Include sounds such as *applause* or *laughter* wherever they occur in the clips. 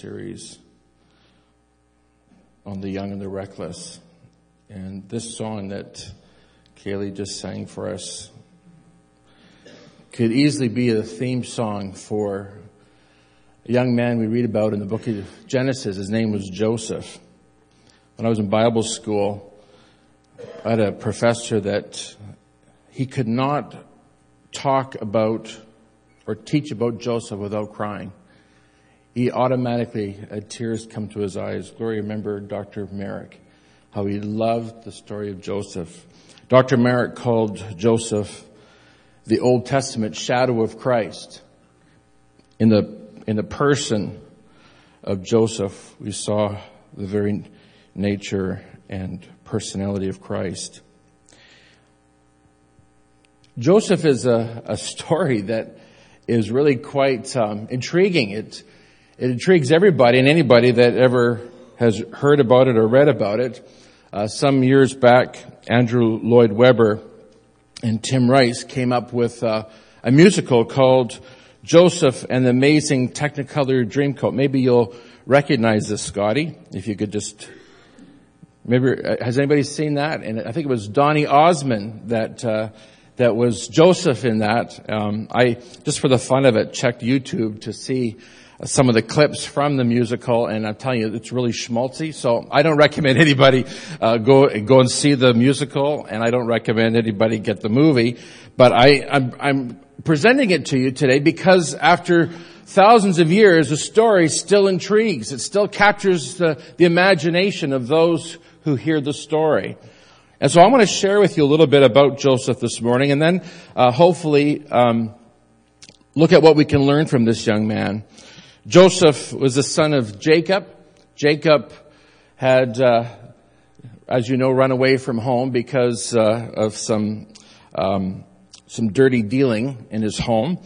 series on the young and the reckless. And this song that Kaylee just sang for us could easily be a theme song for a young man we read about in the book of Genesis. His name was Joseph. When I was in Bible school, I had a professor that he could not talk about or teach about Joseph without crying. He automatically had tears come to his eyes. Gloria remember Dr. Merrick, how he loved the story of Joseph. Dr. Merrick called Joseph the Old Testament shadow of Christ. In the, in the person of Joseph, we saw the very nature and personality of Christ. Joseph is a, a story that is really quite um, intriguing. It, it intrigues everybody and anybody that ever has heard about it or read about it. Uh, some years back, Andrew Lloyd Webber and Tim Rice came up with uh, a musical called Joseph and the Amazing Technicolor Dreamcoat. Maybe you'll recognize this, Scotty, if you could just maybe uh, has anybody seen that? And I think it was Donny Osmond that uh, that was Joseph in that. Um, I just for the fun of it checked YouTube to see some of the clips from the musical, and I'm telling you, it's really schmaltzy. So I don't recommend *laughs* anybody uh, go go and see the musical, and I don't recommend anybody get the movie. But I, I'm, I'm presenting it to you today because after thousands of years, the story still intrigues. It still captures the, the imagination of those who hear the story. And so I want to share with you a little bit about Joseph this morning, and then uh, hopefully um, look at what we can learn from this young man. Joseph was the son of Jacob. Jacob had, uh, as you know, run away from home because uh, of some um, some dirty dealing in his home.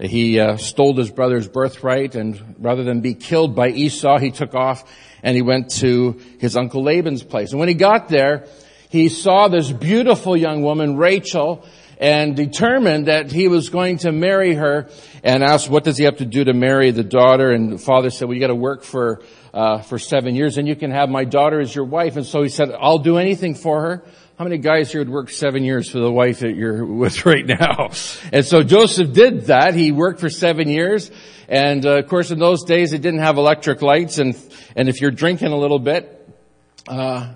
He uh, stole his brother's birthright, and rather than be killed by Esau, he took off and he went to his uncle Laban's place. And when he got there, he saw this beautiful young woman, Rachel, and determined that he was going to marry her and asked, what does he have to do to marry the daughter? And the father said, well, you got to work for, uh, for seven years and you can have my daughter as your wife. And so he said, I'll do anything for her. How many guys here would work seven years for the wife that you're *laughs* with right now? And so Joseph did that. He worked for seven years. And uh, of course in those days it didn't have electric lights and, and if you're drinking a little bit, uh,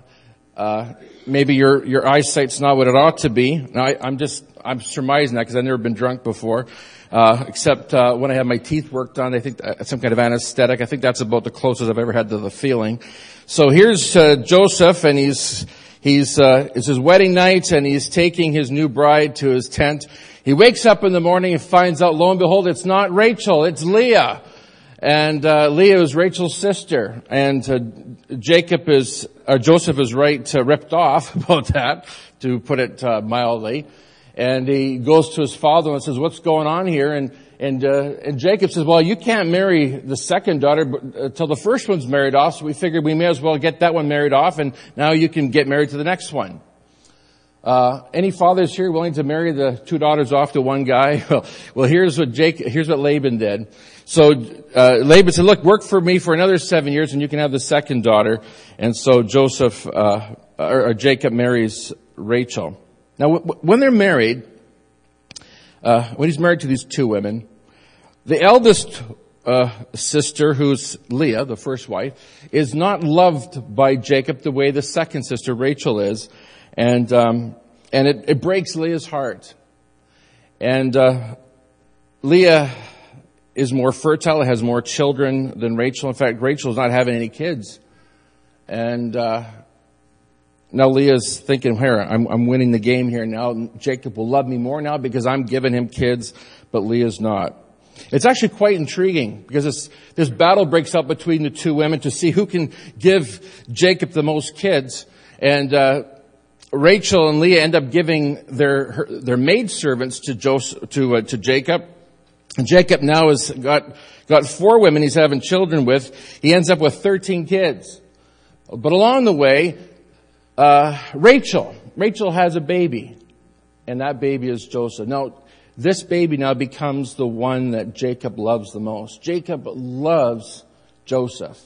uh, maybe your your eyesight's not what it ought to be. Now, I, am just I'm surmising that because I've never been drunk before, uh, except uh, when I had my teeth worked on. I think uh, some kind of anesthetic. I think that's about the closest I've ever had to the feeling. So here's uh, Joseph, and he's he's uh, it's his wedding night, and he's taking his new bride to his tent. He wakes up in the morning and finds out, lo and behold, it's not Rachel, it's Leah. And uh, Leah is Rachel's sister, and Jacob is, uh, Joseph is right ripped off *laughs* about that, to put it mildly. And he goes to his father and says, "What's going on here?" And and uh, and Jacob says, "Well, you can't marry the second daughter until the first one's married off. So we figured we may as well get that one married off, and now you can get married to the next one." Uh, any fathers here willing to marry the two daughters off to one guy? *laughs* Well, well, here's what Jake, here's what Laban did. So uh, Laban said, "Look, work for me for another seven years, and you can have the second daughter." And so Joseph uh, or, or, Jacob marries Rachel. Now, when they're married, uh, when he's married to these two women, the eldest uh, sister, who's Leah, the first wife, is not loved by Jacob the way the second sister, Rachel, is, and um, and it, it, breaks Leah's heart. And uh, Leah is more fertile, has more children than Rachel. In fact, Rachel's not having any kids. And uh, now Leah's thinking, here, I'm, I'm winning the game here now. Jacob will love me more now because I'm giving him kids, but Leah's not. It's actually quite intriguing because this, battle breaks out between the two women to see who can give Jacob the most kids. And uh, Rachel and Leah end up giving their her, their maid servants to Joseph, to uh, to Jacob. And Jacob now has got, got four women he's having children with. He ends up with 13 kids. But along the way, uh, Rachel, Rachel has a baby. And that baby is Joseph. Now, this baby now becomes the one that Jacob loves the most. Jacob loves Joseph.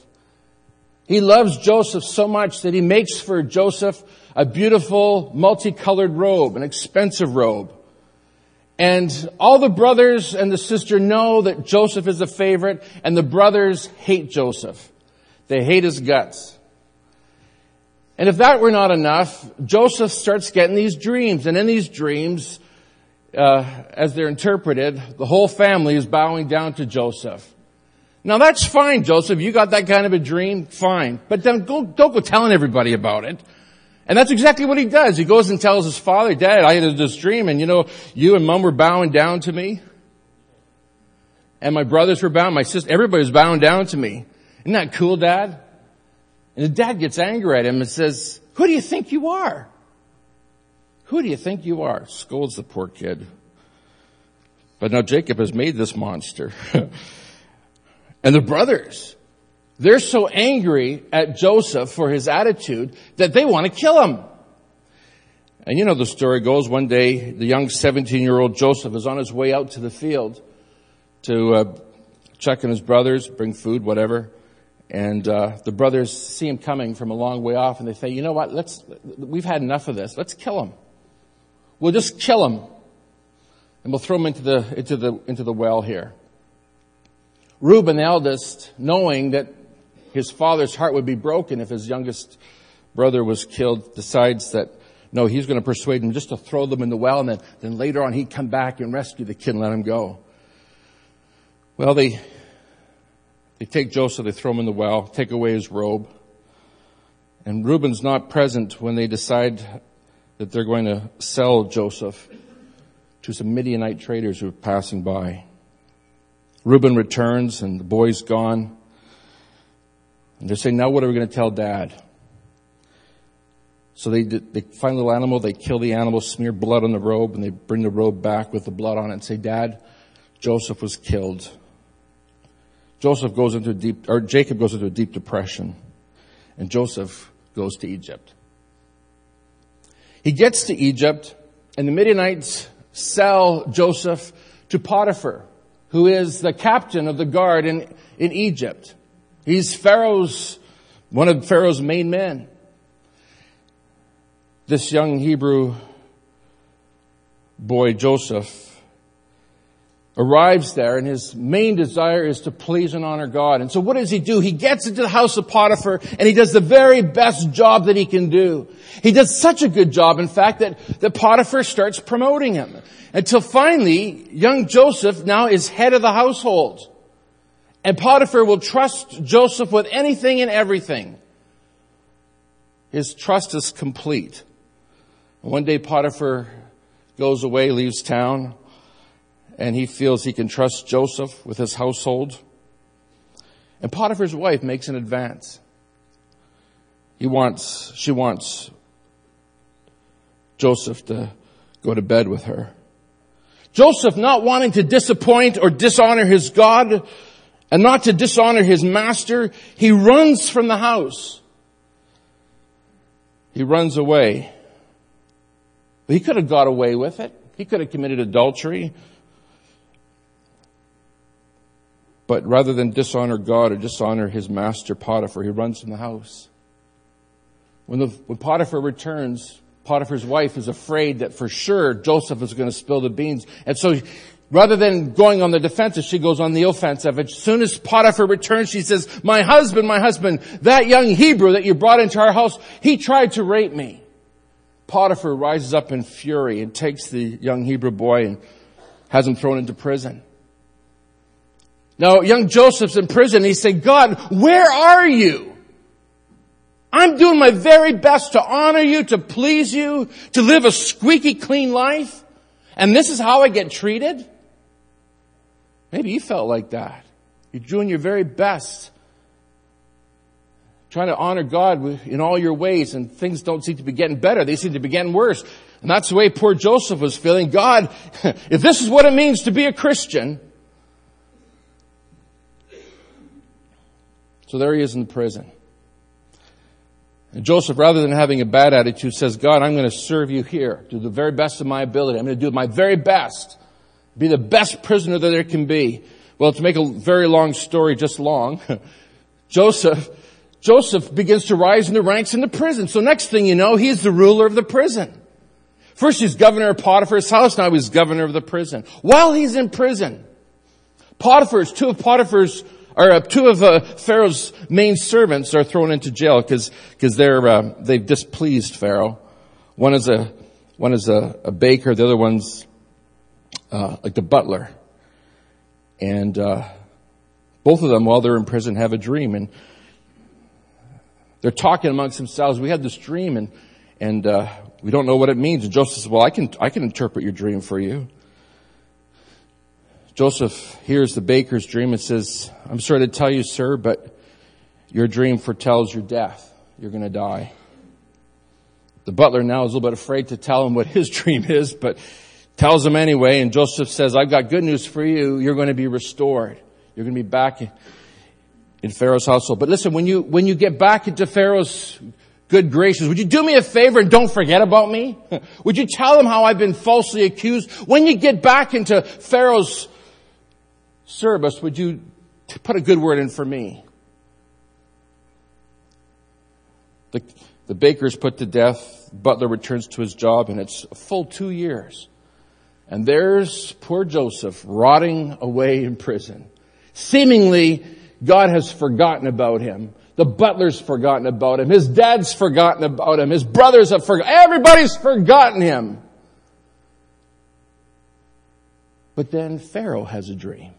He loves Joseph so much that he makes for Joseph a beautiful multicolored robe, an expensive robe. And all the brothers and the sister know that Joseph is a favorite and the brothers hate Joseph. They hate his guts. And if that were not enough, Joseph starts getting these dreams. And in these dreams, uh, as they're interpreted, the whole family is bowing down to Joseph. Now that's fine, Joseph. You got that kind of a dream, fine. But then go, don't go telling everybody about it. And that's exactly what he does. He goes and tells his father, Dad, I had this dream and you know, you and mom were bowing down to me. And my brothers were bowing, my sister, everybody was bowing down to me. Isn't that cool, Dad? And the dad gets angry at him and says, who do you think you are? Who do you think you are? Scolds the poor kid. But now Jacob has made this monster. *laughs* and the brothers, they're so angry at Joseph for his attitude that they want to kill him. And you know the story goes, one day the young 17 year old Joseph is on his way out to the field to uh, check on his brothers, bring food, whatever. And uh, the brothers see him coming from a long way off, and they say, "You know what? Let's. We've had enough of this. Let's kill him. We'll just kill him, and we'll throw him into the into the into the well here." Reuben, the eldest, knowing that his father's heart would be broken if his youngest brother was killed, decides that no, he's going to persuade him just to throw them in the well, and then, then later on he'd come back and rescue the kid and let him go. Well, they they take Joseph, they throw him in the well, take away his robe. And Reuben's not present when they decide that they're going to sell Joseph to some Midianite traders who are passing by. Reuben returns and the boy's gone. And they're saying, now what are we going to tell dad? So they, they find a little animal, they kill the animal, smear blood on the robe, and they bring the robe back with the blood on it and say, Dad, Joseph was killed. Joseph goes into deep, or Jacob goes into a deep depression, and Joseph goes to Egypt. He gets to Egypt, and the Midianites sell Joseph to Potiphar, who is the captain of the guard in, in Egypt. He's Pharaoh's, one of Pharaoh's main men. This young Hebrew boy, Joseph, arrives there and his main desire is to please and honor God. And so what does he do? He gets into the house of Potiphar and he does the very best job that he can do. He does such a good job, in fact, that, that Potiphar starts promoting him. Until finally, young Joseph now is head of the household. And Potiphar will trust Joseph with anything and everything. His trust is complete. One day Potiphar goes away, leaves town, and he feels he can trust Joseph with his household. And Potiphar's wife makes an advance. He wants, she wants Joseph to go to bed with her. Joseph, not wanting to disappoint or dishonor his God and not to dishonor his master, he runs from the house. He runs away. But he could have got away with it. He could have committed adultery. But rather than dishonor God or dishonor his master Potiphar, he runs from the house. When, the, when Potiphar returns, Potiphar's wife is afraid that for sure Joseph is going to spill the beans. And so rather than going on the defensive, she goes on the offensive. As soon as Potiphar returns, she says, my husband, my husband, that young Hebrew that you brought into our house, he tried to rape me. Potiphar rises up in fury and takes the young Hebrew boy and has him thrown into prison. Now, young Joseph's in prison. He said, God, where are you? I'm doing my very best to honor you, to please you, to live a squeaky clean life. And this is how I get treated? Maybe you felt like that. You're doing your very best. Trying to honor God in all your ways and things don't seem to be getting better. They seem to be getting worse. And that's the way poor Joseph was feeling. God, *laughs* if this is what it means to be a Christian, So there he is in the prison. And Joseph, rather than having a bad attitude, says, God, I'm going to serve you here to the very best of my ability. I'm going to do my very best. Be the best prisoner that there can be. Well, to make a very long story just long, *laughs* Joseph, Joseph begins to rise in the ranks in the prison. So next thing you know, he's the ruler of the prison. First he's governor of Potiphar's house, now he's governor of the prison. While he's in prison, Potiphar's, two of Potiphar's, or uh, two of uh, Pharaoh's main servants are thrown into jail because they're uh, they've displeased Pharaoh. One is a one is a, a baker, the other one's uh, like the butler, and uh, both of them, while they're in prison, have a dream, and they're talking amongst themselves. We had this dream, and and uh, we don't know what it means. And Joseph says, "Well, I can I can interpret your dream for you." Joseph hears the baker's dream and says, "I'm sorry to tell you, sir, but your dream foretells your death. You're going to die." The butler now is a little bit afraid to tell him what his *laughs* dream is, but tells him anyway. And Joseph says, I've got good news for you. You're going to be restored. You're going to be back in Pharaoh's household. But listen, when you, when you get back into Pharaoh's good graces, would you do me a favor and don't forget about me? *laughs* would you tell him how I've been falsely accused? When you get back into Pharaoh's service, would you put a good word in for me? The, the baker's put to death. Butler returns to his job and it's a full two years. And there's poor Joseph rotting away in prison. Seemingly, God has forgotten about him. The butler's forgotten about him. His dad's forgotten about him. His brothers have forgotten. Everybody's forgotten him. But then Pharaoh has a dream.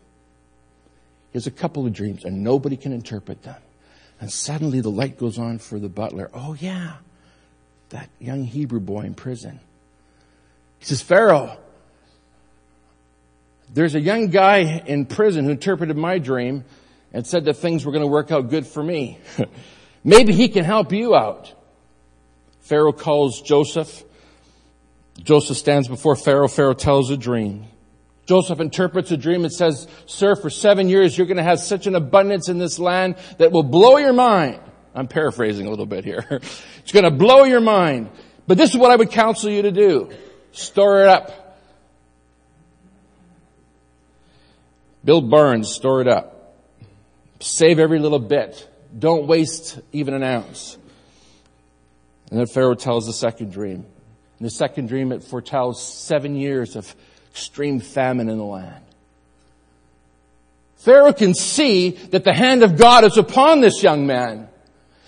He has a couple of dreams and nobody can interpret them. And suddenly the light goes on for the butler. Oh yeah, that young Hebrew boy in prison. He says, Pharaoh, there's a young guy in prison who interpreted my dream and said that things were going to work out good for me. *laughs* Maybe he can help you out. Pharaoh calls Joseph. Joseph stands before Pharaoh. Pharaoh tells a dream. Joseph interprets a dream and says, Sir, for seven years you're going to have such an abundance in this land that will blow your mind. I'm paraphrasing a little bit here. *laughs* it's going to blow your mind. But this is what I would counsel you to do. Store it up. Build barns, store it up. Save every little bit. Don't waste even an ounce. And then Pharaoh tells the second dream. In the second dream, it foretells seven years of extreme famine in the land. Pharaoh can see that the hand of God is upon this young man.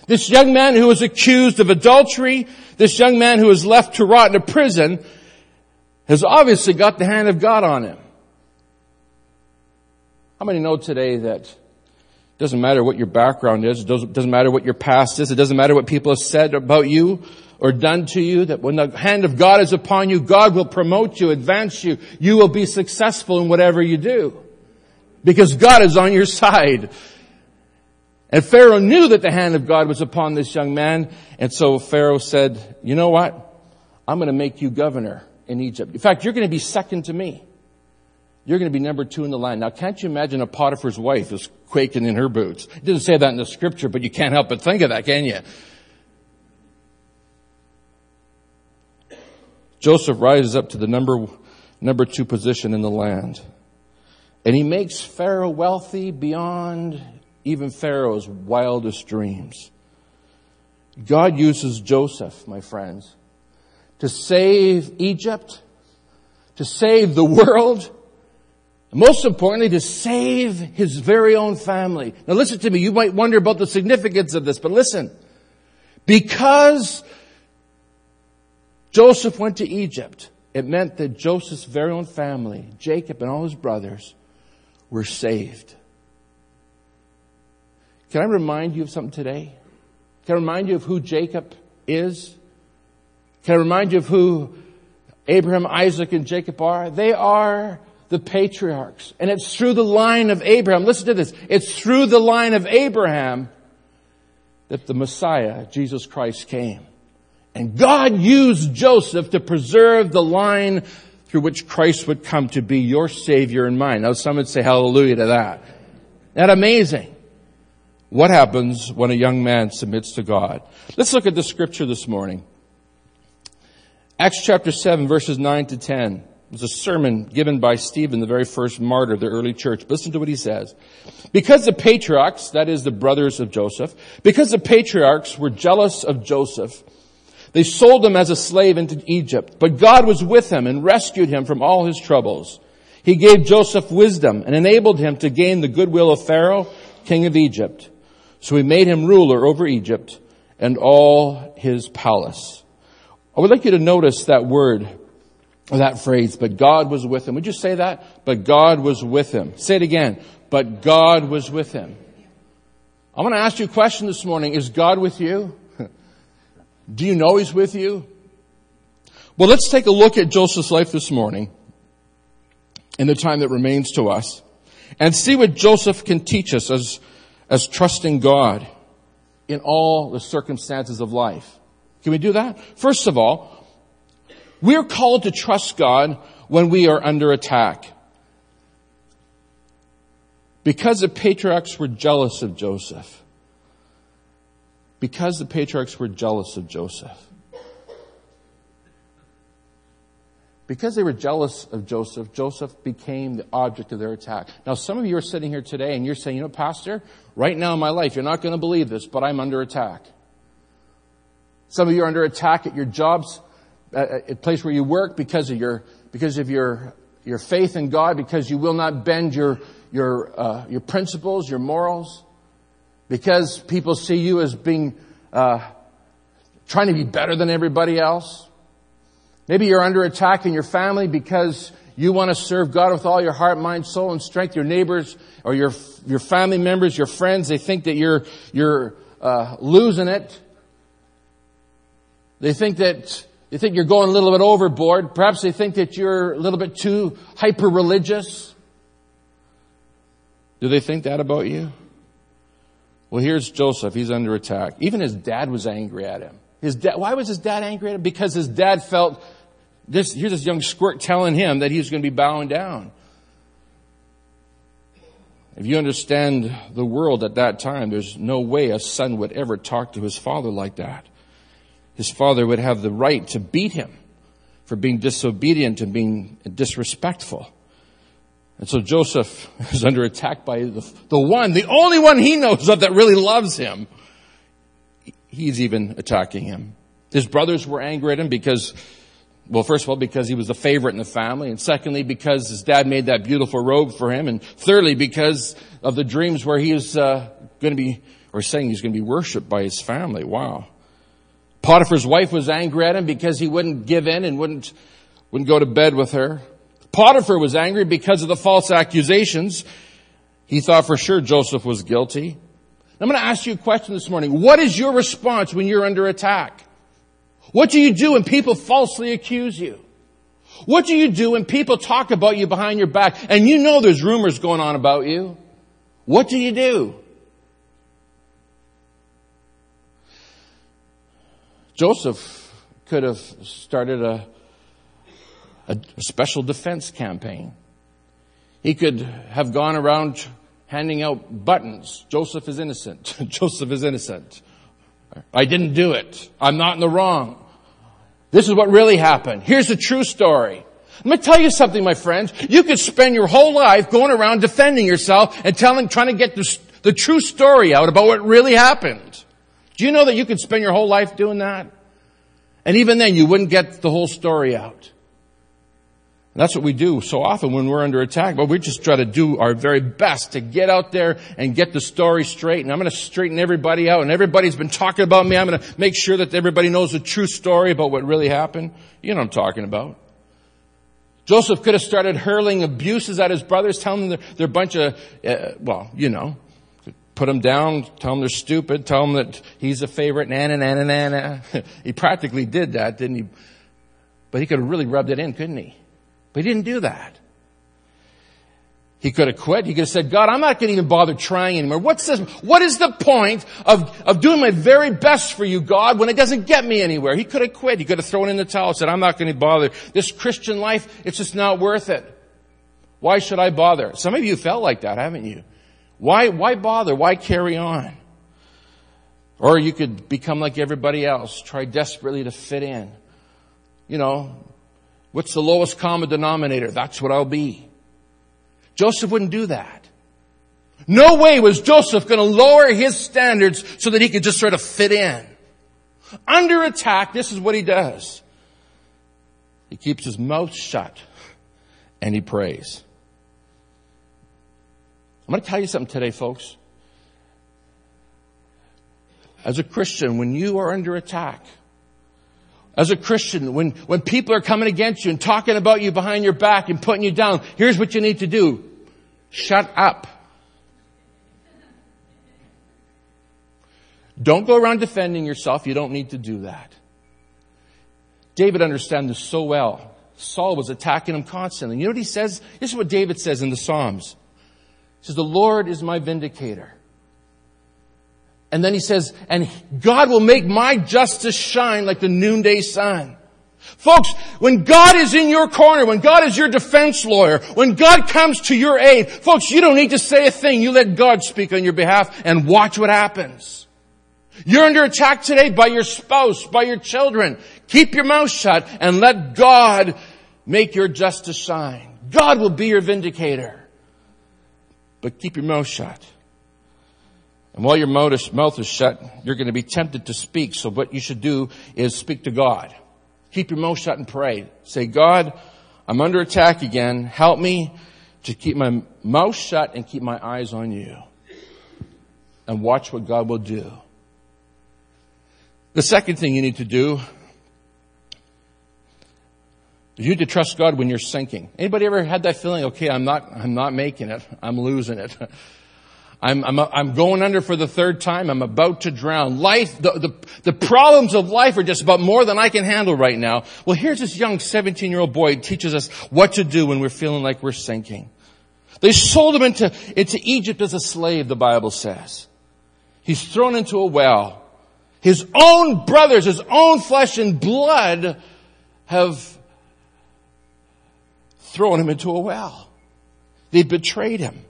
This young man who was accused of adultery, this young man who was left to rot in a prison, has obviously got the hand of God on him. How many know today that it doesn't matter what your background is, it doesn't, doesn't matter what your past is, it doesn't matter what people have said about you, or done to you, that when the hand of God is upon you, God will promote you, advance you. You will be successful in whatever you do. Because God is on your side. And Pharaoh knew that the hand of God was upon this young man. And so Pharaoh said, you know what? I'm going to make you governor in Egypt. In fact, you're going to be second to me. You're going to be number two in the line. Now, can't you imagine a Potiphar's wife is quaking in her boots? It doesn't say that in the scripture, but you can't help but think of that, can you? Joseph rises up to the number, number two position in the land. And he makes Pharaoh wealthy beyond even Pharaoh's wildest dreams. God uses Joseph, my friends, to save Egypt, to save the world, and most importantly, to save his very own family. Now listen to me, you might wonder about the significance of this, but listen. Because Joseph went to Egypt. It meant that Joseph's very own family, Jacob and all his brothers, were saved. Can I remind you of something today? Can I remind you of who Jacob is? Can I remind you of who Abraham, Isaac, and Jacob are? They are the patriarchs. And it's through the line of Abraham. Listen to this. It's through the line of Abraham that the Messiah, Jesus Christ, came. And God used Joseph to preserve the line through which Christ would come to be your Savior and mine. Now some would say hallelujah to that. That amazing. What happens when a young man submits to God? Let's look at the scripture this morning. Acts chapter 7 verses 9 to 10. It was a sermon given by Stephen, the very first martyr of the early church. Listen to what he says. Because the patriarchs, that is the brothers of Joseph, because the patriarchs were jealous of Joseph, they sold him as a slave into Egypt. But God was with him and rescued him from all his troubles. He gave Joseph wisdom and enabled him to gain the goodwill of Pharaoh, king of Egypt. So he made him ruler over Egypt and all his palace. I would like you to notice that word, that phrase, but God was with him. Would you say that? But God was with him. Say it again. But God was with him. I want to ask you a question this morning. Is God with you? Do you know He's with you? Well, let's take a look at Joseph's life this morning in the time that remains to us and see what Joseph can teach us as, as trusting God in all the circumstances of life. Can we do that? First of all, we're called to trust God when we are under attack. Because the patriarchs were jealous of Joseph. Because the patriarchs were jealous of Joseph. Because they were jealous of Joseph, Joseph became the object of their attack. Now, some of you are sitting here today and you're saying, you know, Pastor, right now in my life, you're not going to believe this, but I'm under attack. Some of you are under attack at your jobs, at a place where you work because of your, because of your, your faith in God, because you will not bend your, your, uh, your principles, your morals, because people see you as being, uh, trying to be better than everybody else. Maybe you're under attack in your family because you want to serve God with all your heart, mind, soul, and strength. Your neighbors or your, your family members, your friends, they think that you're, you're, uh, losing it. They think that, they think you're going a little bit overboard. Perhaps they think that you're a little bit too hyper religious. Do they think that about you? Well, here's Joseph. He's under attack. Even his dad was angry at him. His dad, why was his dad angry at him? Because his dad felt this, here's this young squirt telling him that he's going to be bowing down. If you understand the world at that time, there's no way a son would ever talk to his father like that. His father would have the right to beat him for being disobedient and being disrespectful. And so Joseph *laughs* is under attack by the, the one, the only one he knows of that really loves him. He's even attacking him. His brothers were angry at him because well, first of all, because he was the favorite in the family. And secondly, because his dad made that beautiful robe for him. And thirdly, because of the dreams where he was uh, going to be, or saying he's going to be worshipped by his family. Wow. Potiphar's wife was angry at him because he wouldn't give in and wouldn't, wouldn't go to bed with her. Potiphar was angry because of the false accusations. He thought for sure Joseph was guilty. I'm going to ask you a question this morning. What is your response when you're under attack? What do you do when people falsely accuse you? What do you do when people talk about you behind your back and you know there's rumors going on about you? What do you do? Joseph could have started a, a, special defense campaign. He could have gone around handing out buttons. Joseph is innocent. *laughs* Joseph is innocent. I didn't do it. I'm not in the wrong. This is what really happened. Here's the true story. Let me tell you something, my friends. You could spend your whole life going around defending yourself and telling, trying to get the, the true story out about what really happened. Do you know that you could spend your whole life doing that? And even then, you wouldn't get the whole story out. That's what we do so often when we're under attack, but we just try to do our very best to get out there and get the story straight. And I'm going to straighten everybody out. And everybody's been talking about me. I'm going to make sure that everybody knows the true story about what really happened. You know what I'm talking about. Joseph could have started hurling abuses at his brothers, telling them they're, they're a bunch of, uh, well, you know, put them down, tell them they're stupid, tell them that he's a favorite, nana, nana, nana. *laughs* he practically did that, didn't he? But he could have really rubbed it in, couldn't he? But he didn't do that. He could have quit. He could have said, God, I'm not going to even bother trying anymore. What's this? What is the point of, of doing my very best for you, God, when it doesn't get me anywhere? He could have quit. He could have thrown in the towel, said, I'm not going to bother. This Christian life, it's just not worth it. Why should I bother? Some of you felt like that, haven't you? Why, why bother? Why carry on? Or you could become like everybody else, try desperately to fit in. You know, What's the lowest common denominator? That's what I'll be. Joseph wouldn't do that. No way was Joseph going to lower his standards so that he could just sort of fit in. Under attack, this is what he does. He keeps his mouth shut and he prays. I'm going to tell you something today, folks. As a Christian, when you are under attack, as a Christian, when, when people are coming against you and talking about you behind your back and putting you down, here's what you need to do. Shut up. Don't go around defending yourself. You don't need to do that. David understands this so well. Saul was attacking him constantly. You know what he says? This is what David says in the Psalms. He says, the Lord is my vindicator. And then he says, and God will make my justice shine like the noonday sun. Folks, when God is in your corner, when God is your defense lawyer, when God comes to your aid, folks, you don't need to say a thing. You let God speak on your behalf and watch what happens. You're under attack today by your spouse, by your children. Keep your mouth shut and let God make your justice shine. God will be your vindicator. But keep your mouth shut. And while your mouth is shut, you're going to be tempted to speak. So what you should do is speak to God. Keep your mouth shut and pray. Say, God, I'm under attack again. Help me to keep my mouth shut and keep my eyes on you. And watch what God will do. The second thing you need to do is you need to trust God when you're sinking. Anybody ever had that feeling? Okay, I'm not, I'm not making it. I'm losing it. *laughs* I'm, I'm, I'm going under for the third time. I'm about to drown. Life, the, the, the problems of life are just about more than I can handle right now. Well, here's this young 17 year old boy who teaches us what to do when we're feeling like we're sinking. They sold him into, into Egypt as a slave, the Bible says. He's thrown into a well. His own brothers, his own flesh and blood have thrown him into a well. They betrayed him.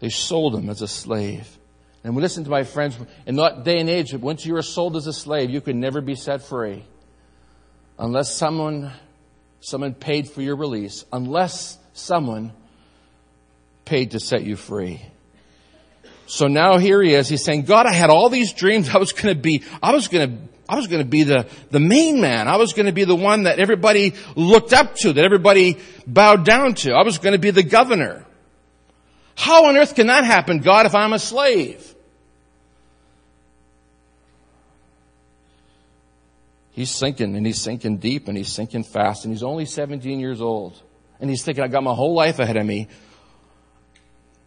They sold him as a slave. And listen to my friends, in that day and age, once you were sold as a slave, you could never be set free. Unless someone, someone paid for your release. Unless someone paid to set you free. So now here he is. He's saying, God, I had all these dreams. I was going to be, I was going to, I was going to be the, the main man. I was going to be the one that everybody looked up to, that everybody bowed down to. I was going to be the governor. How on earth can that happen, God, if I'm a slave? He's sinking and he's sinking deep and he's sinking fast and he's only 17 years old. And he's thinking, I've got my whole life ahead of me.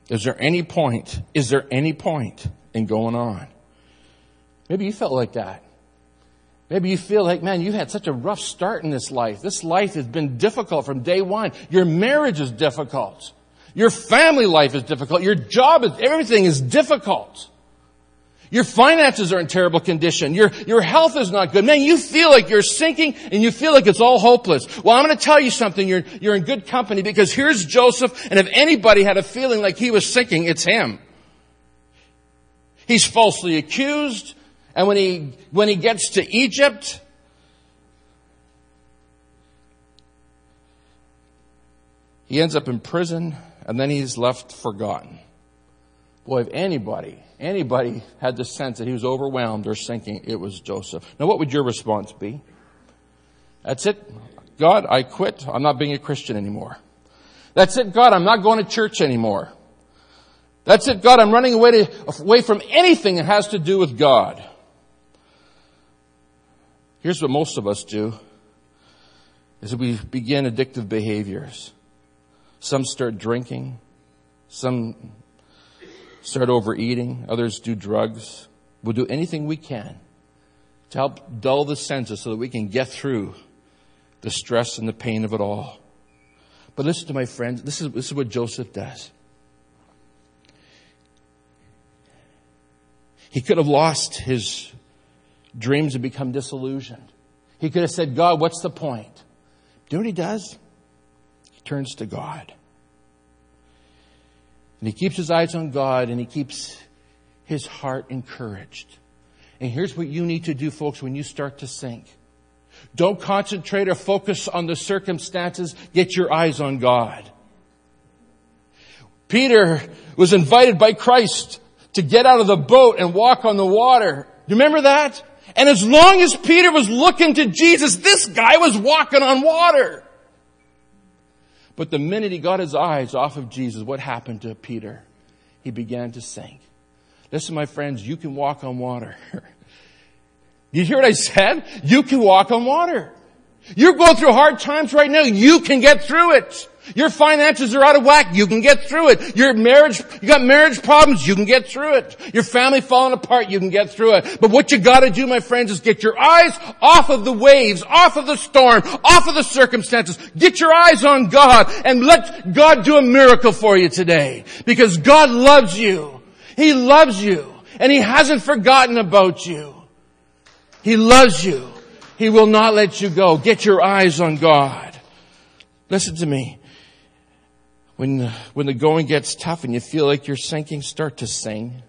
Is there any point? Is there any point in going on? Maybe you felt like that. Maybe you feel like, man, you had such a rough start in this life. This life has been difficult from day one. Your marriage is difficult. Your family life is difficult. Your job is, everything is difficult. Your finances are in terrible condition. Your, your health is not good. Man, you feel like you're sinking and you feel like it's all hopeless. Well, I'm going to tell you something. You're, you're in good company because here's Joseph and if anybody had a feeling like he was sinking, it's him. He's falsely accused and when he, when he gets to Egypt, he ends up in prison and then he's left forgotten. Boy, if anybody, anybody had the sense that he was overwhelmed or sinking, it was Joseph. Now what would your response be? That's it. God, I quit. I'm not being a Christian anymore. That's it, God, I'm not going to church anymore. That's it, God, I'm running away, to, away from anything that has to do with God. Here's what most of us do, is we begin addictive behaviors. Some start drinking. Some start overeating, others do drugs. We'll do anything we can to help dull the senses so that we can get through the stress and the pain of it all. But listen to my friends, this is, this is what Joseph does. He could have lost his dreams and become disillusioned. He could have said, God, what's the point? Do you know what he does? Turns to God. And he keeps his eyes on God and he keeps his heart encouraged. And here's what you need to do, folks, when you start to sink. Don't concentrate or focus on the circumstances. Get your eyes on God. Peter was invited by Christ to get out of the boat and walk on the water. Do you remember that? And as long as Peter was looking to Jesus, this guy was walking on water. But the minute he got his eyes off of Jesus, what happened to Peter? He began to sink. Listen, my friends, you can walk on water. *laughs* you hear what I said? You can walk on water. You're going through hard times right now. You can get through it. Your finances are out of whack. You can get through it. Your marriage, you got marriage problems. You can get through it. Your family falling apart. You can get through it. But what you gotta do, my friends, is get your eyes off of the waves, off of the storm, off of the circumstances. Get your eyes on God and let God do a miracle for you today. Because God loves you. He loves you. And He hasn't forgotten about you. He loves you. He will not let you go. Get your eyes on God. Listen to me. When, when the going gets tough and you feel like you're sinking, start to sing.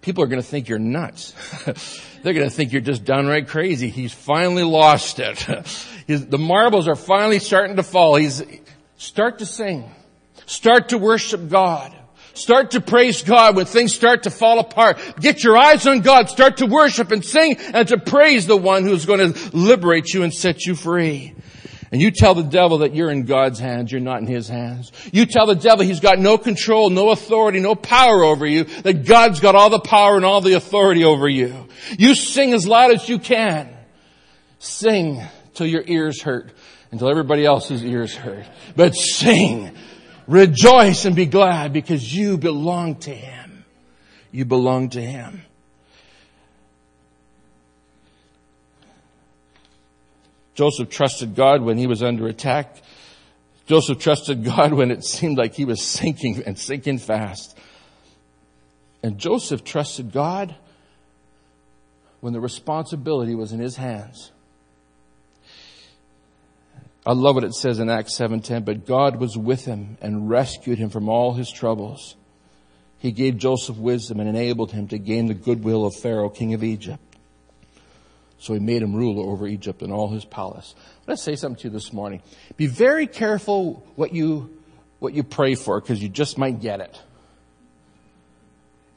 People are going to think you're nuts. *laughs* They're going to think you're just downright crazy. He's finally lost it. *laughs* The marbles are finally starting to fall. He's, start to sing. Start to worship God. Start to praise God when things start to fall apart. Get your eyes on God. Start to worship and sing and to praise the one who's going to liberate you and set you free. And you tell the devil that you're in God's hands, you're not in his hands. You tell the devil he's got no control, no authority, no power over you, that God's got all the power and all the authority over you. You sing as loud as you can. Sing till your ears hurt, until everybody else's ears hurt. But sing, rejoice and be glad because you belong to him. You belong to him. Joseph trusted God when he was under attack. Joseph trusted *laughs* God when it seemed like he was sinking and sinking fast. And Joseph trusted God when the responsibility was in his hands. I love what it says in Acts 7:10, but God was with him and rescued him from all his troubles. He gave Joseph wisdom and enabled him to gain the goodwill of Pharaoh, king of Egypt. So he made him ruler over Egypt and all his palace. Let's say something to you this morning. Be very careful what you, what you pray for because you just might get it.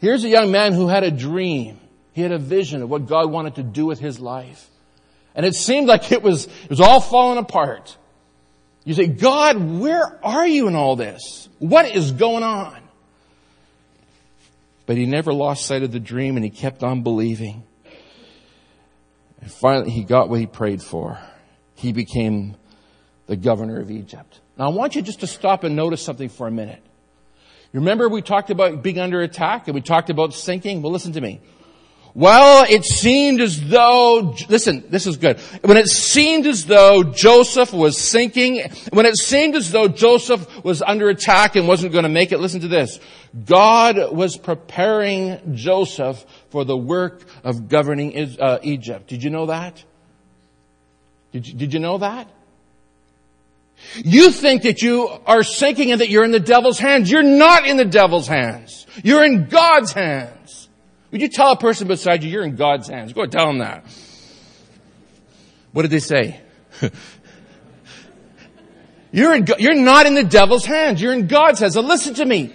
Here's a young man who had a dream. He had a vision of what God wanted to do with his life. And it seemed like it was, it was all falling apart. You say, God, where are you in all this? What is going on? But he never lost sight of the dream and he kept on believing. And finally, he got what he prayed for. He became the governor of Egypt. Now I want you just to stop and notice something for a minute. You remember we talked about being under attack and we talked about sinking? Well, listen to me. Well, it seemed as though, listen, this is good. When it seemed as though Joseph was sinking, when it seemed as though Joseph was under attack and wasn't going to make it, listen to this. God was preparing Joseph for the work of governing uh, Egypt. Did you know that? Did you, did you know that? You think that you are sinking and that you're in the devil's hands. You're not in the devil's hands. You're in God's hands. Would you tell a person beside you, you're in God's hands? Go tell them that. What did they say? *laughs* you're, in, you're not in the devil's hands. You're in God's hands. So listen to me.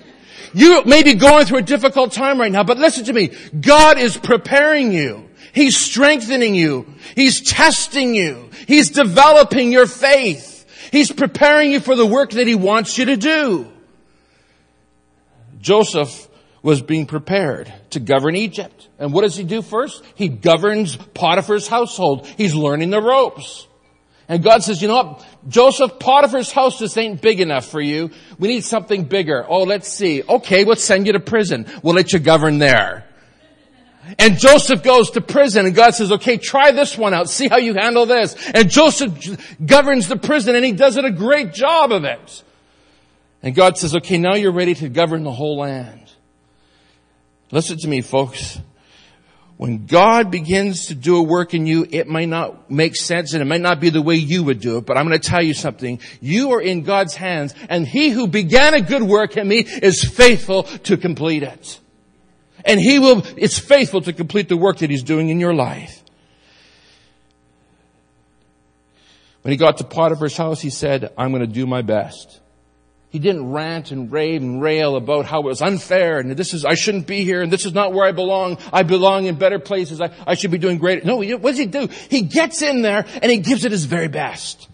You may be going through a difficult time right now, but listen to me. God is preparing you. He's strengthening you. He's testing you. He's developing your faith. He's preparing you for the work that He wants you to do. Joseph was being prepared to govern Egypt. And what does he do first? He governs Potiphar's household. He's learning the ropes. And God says, you know what? Joseph, Potiphar's house just ain't big enough for you. We need something bigger. Oh, let's see. Okay, we'll send you to prison. We'll let you govern there. And Joseph goes to prison and God says, okay, try this one out. See how you handle this. And Joseph governs the prison and he does it a great job of it. And God says, okay, now you're ready to govern the whole land. Listen to me, folks. When God begins to do a work in you, it might not make sense and it might not be the way you would do it, but I'm going to tell you something. You are in God's hands and He who began a good work in me is faithful to complete it. And He will, it's faithful to complete the work that He's doing in your life. When he got to Potiphar's house, he said, I'm going to do my best. He didn't rant and rave and rail about how it was unfair and this is, I shouldn't be here and this is not where I belong. I belong in better places. I, I should be doing great. No, what does he do? He gets in there and he gives it his very best.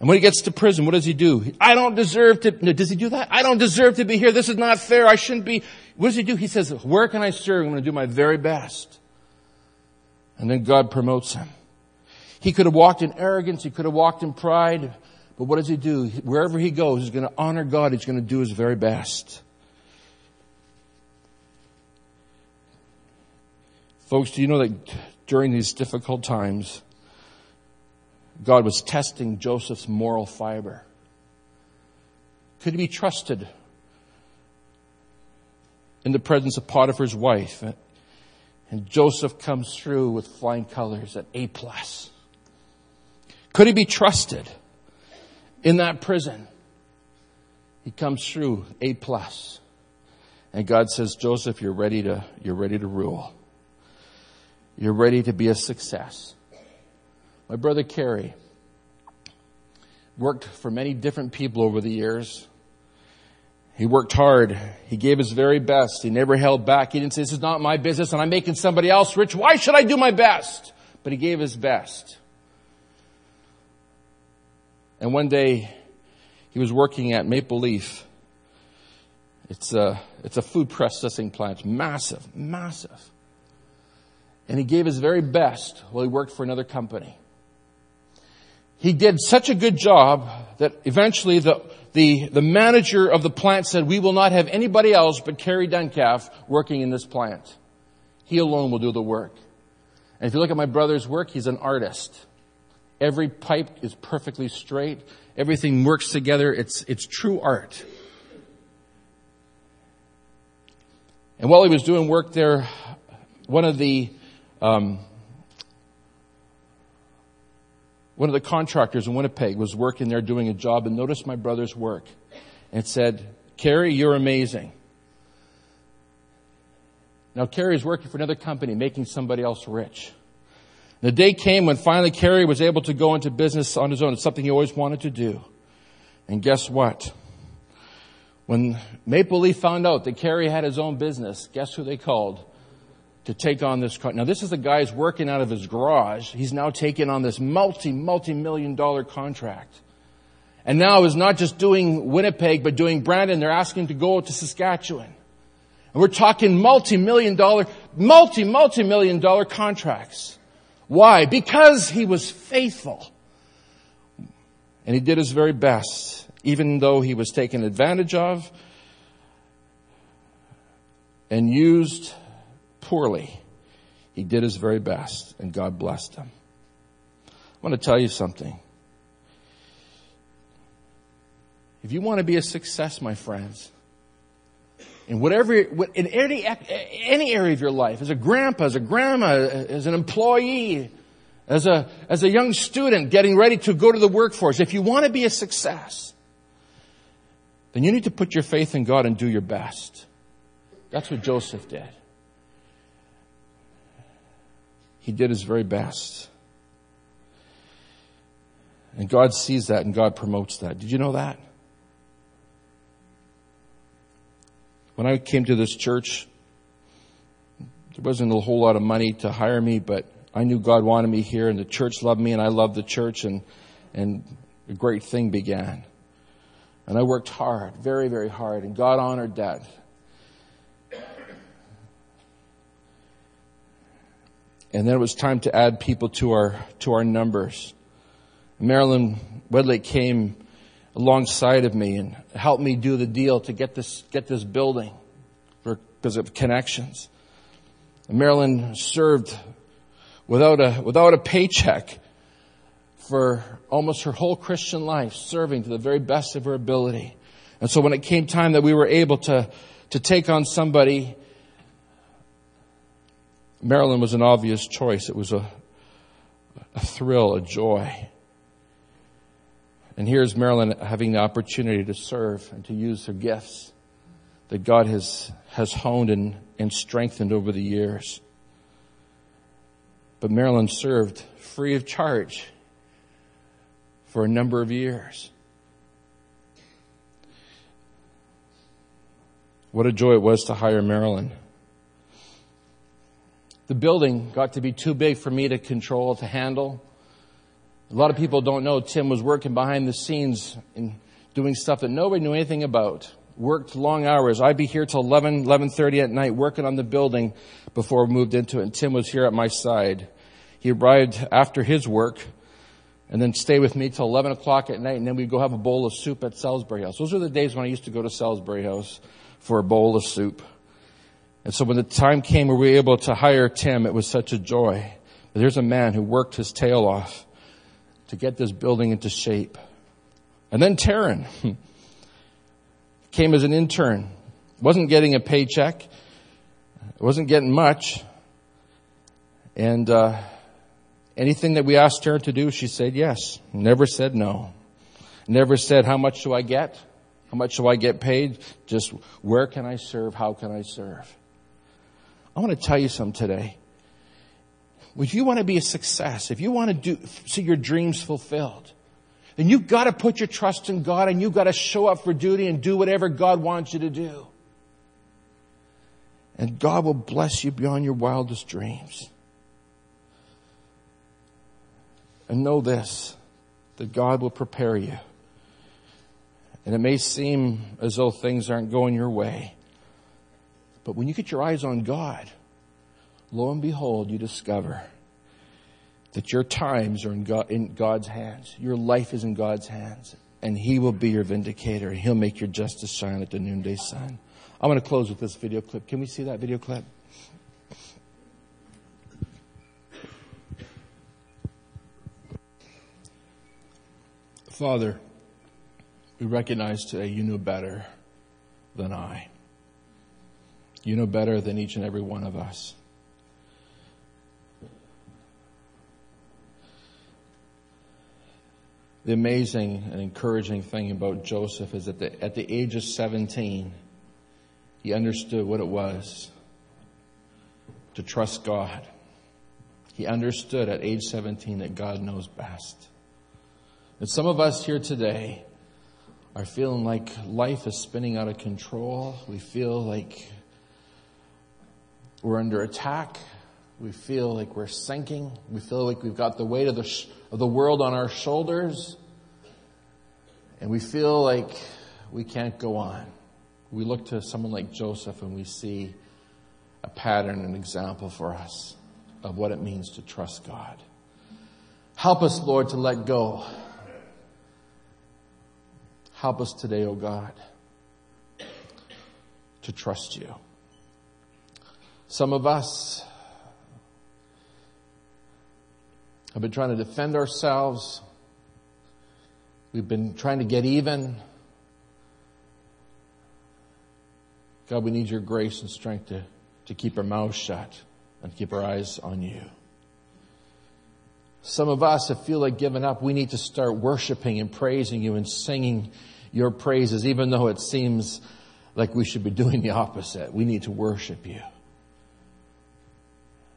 And when he gets to prison, what does he do? I don't deserve to, no, does he do that? I don't deserve to be here. This is not fair. I shouldn't be. What does he do? He says, where can I serve? I'm going to do my very best. And then God promotes him. He could have walked in arrogance. He could have walked in pride. But what does he do? Wherever he goes, he's going to honor God. He's going to do his very best. Folks, do you know that during these difficult times, God was testing Joseph's moral fiber? Could he be trusted in the presence of Potiphar's wife? And Joseph comes through with flying colors at A plus. Could he be trusted in that prison? He comes through A plus. And God says, Joseph, you're ready to, you're ready to rule. You're ready to be a success. My brother Kerry worked for many different people over the years. He worked hard. He gave his very best. He never held back. He didn't say, this is not my business and I'm making somebody else rich. Why should I do my best? But he gave his best. And one day, he was working at Maple Leaf. It's a, it's a food processing plant. Massive, massive. And he gave his very best while he worked for another company. He did such a good job that eventually the, the, the manager of the plant said, we will not have anybody else but Kerry Duncalf working in this plant. He alone will do the work. And if you look at my brother's work, he's an artist. Every pipe is perfectly straight. Everything works together. It's, it's true art. And while he was doing work there, one of the, um, one of the contractors in Winnipeg was working there doing a job and noticed my brother's work and said, Kerry, you're amazing. Now is working for another company, making somebody else rich. The day came when finally Kerry was able to go into business on his own. It's something he always wanted to do. And guess what? When Maple Leaf found out that Kerry had his own business, guess who they called to take on this? Car. Now this is the guy who's working out of his garage. He's now taking on this multi, multi-million dollar contract. And now is not just doing Winnipeg, but doing Brandon. They're asking to go to Saskatchewan. And we're talking multi-million dollar, multi, multi-million dollar contracts. Why? Because he was faithful. And he did his very best, even though he was taken advantage of and used poorly. He did his very best, and God blessed him. I want to tell you something. If you want to be a success, my friends, in whatever, in any, any area of your life, as a grandpa, as a grandma, as an employee, as a, as a young student getting ready to go to the workforce, if you want to be a success, then you need to put your faith in God and do your best. That's what Joseph did. He did his very best. And God sees that and God promotes that. Did you know that? When I came to this church, there wasn't a whole lot of money to hire me, but I knew God wanted me here and the church loved me and I loved the church and, and a great thing began. And I worked hard, very, very hard, and God honored that. And then it was time to add people to our, to our numbers. Marilyn Wedlake came alongside of me and helped me do the deal to get this, get this building because of connections. And Marilyn served without a, without a paycheck for almost her whole Christian life, serving to the very best of her ability. And so when it came time that we were able to, to take on somebody, Marilyn was an obvious choice. It was a, a thrill, a joy. And here's Marilyn having the opportunity to serve and to use her gifts that God has, has honed and, and strengthened over the years. But Marilyn served free of charge for a number of years. What a joy it was to hire Marilyn. The building got to be too big for me to control, to handle. A lot of people don't know Tim was working behind the scenes and doing stuff that nobody knew anything about. Worked long hours. I'd be here till 11, 11.30 at night working on the building before we moved into it. And Tim was here at my side. He arrived after his work and then stay with me till 11 o'clock at night and then we'd go have a bowl of soup at Salisbury House. Those were the days when I used to go to Salisbury House for a bowl of soup. And so when the time came where we were able to hire Tim, it was such a joy. But there's a man who worked his tail off to get this building into shape. And then Taryn *laughs* came as an intern, wasn't getting a paycheck, wasn't getting much, and uh, anything that we asked her to do, she said yes. Never said no. Never said, how much do I get? How much do I get paid? Just where can I serve? How can I serve? I want to tell you something today. If you want to be a success, if you want to do, see your dreams fulfilled, then you've got to put your trust in God and you've got to show up for duty and do whatever God wants you to do. And God will bless you beyond your wildest dreams. And know this, that God will prepare you. And it may seem as though things aren't going your way. But when you get your eyes on God, lo and behold, you discover that your times are in, God, in God's hands. Your life is in God's hands. And He will be your vindicator. He'll make your justice shine like the noonday sun. I'm going to close with this video clip. Can we see that video clip? Father, we recognize today you know better than I. You know better than each and every one of us. The amazing and encouraging thing about Joseph is that the, at the age of 17, he understood what it was to trust God. He understood at age 17 that God knows best. And some of us here today are feeling like life is spinning out of control. We feel like we're under attack. We feel like we're sinking. We feel like we've got the weight of the, sh- of the world on our shoulders. And we feel like we can't go on. We look to someone like Joseph and we see a pattern, an example for us of what it means to trust God. Help us, Lord, to let go. Help us today, O oh God, to trust you. Some of us have been trying to defend ourselves. We've been trying to get even. God, we need your grace and strength to, to keep our mouths shut and keep our eyes on you. Some of us have feel like giving up. We need to start worshiping and praising you and singing your praises, even though it seems like we should be doing the opposite. We need to worship you.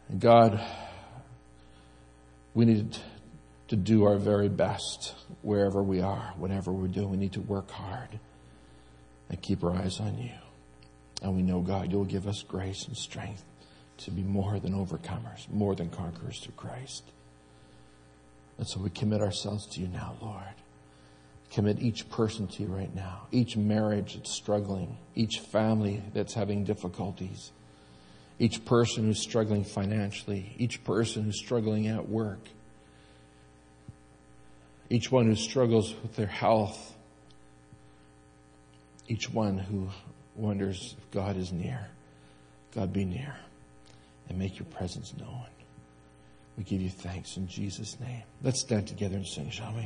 And God, we need to do our very best wherever we are, whatever we're doing. We need to work hard and keep our eyes on you. And we know, God, you'll give us grace and strength to be more than overcomers, more than conquerors through Christ. And so we commit ourselves to you now, Lord. Commit each person to you right now, each marriage that's struggling, each family that's having difficulties each person who's struggling financially, each person who's struggling at work, each one who struggles with their health, each one who wonders if God is near. God be near and make your presence known. We give you thanks in Jesus' name. Let's stand together and sing, shall we?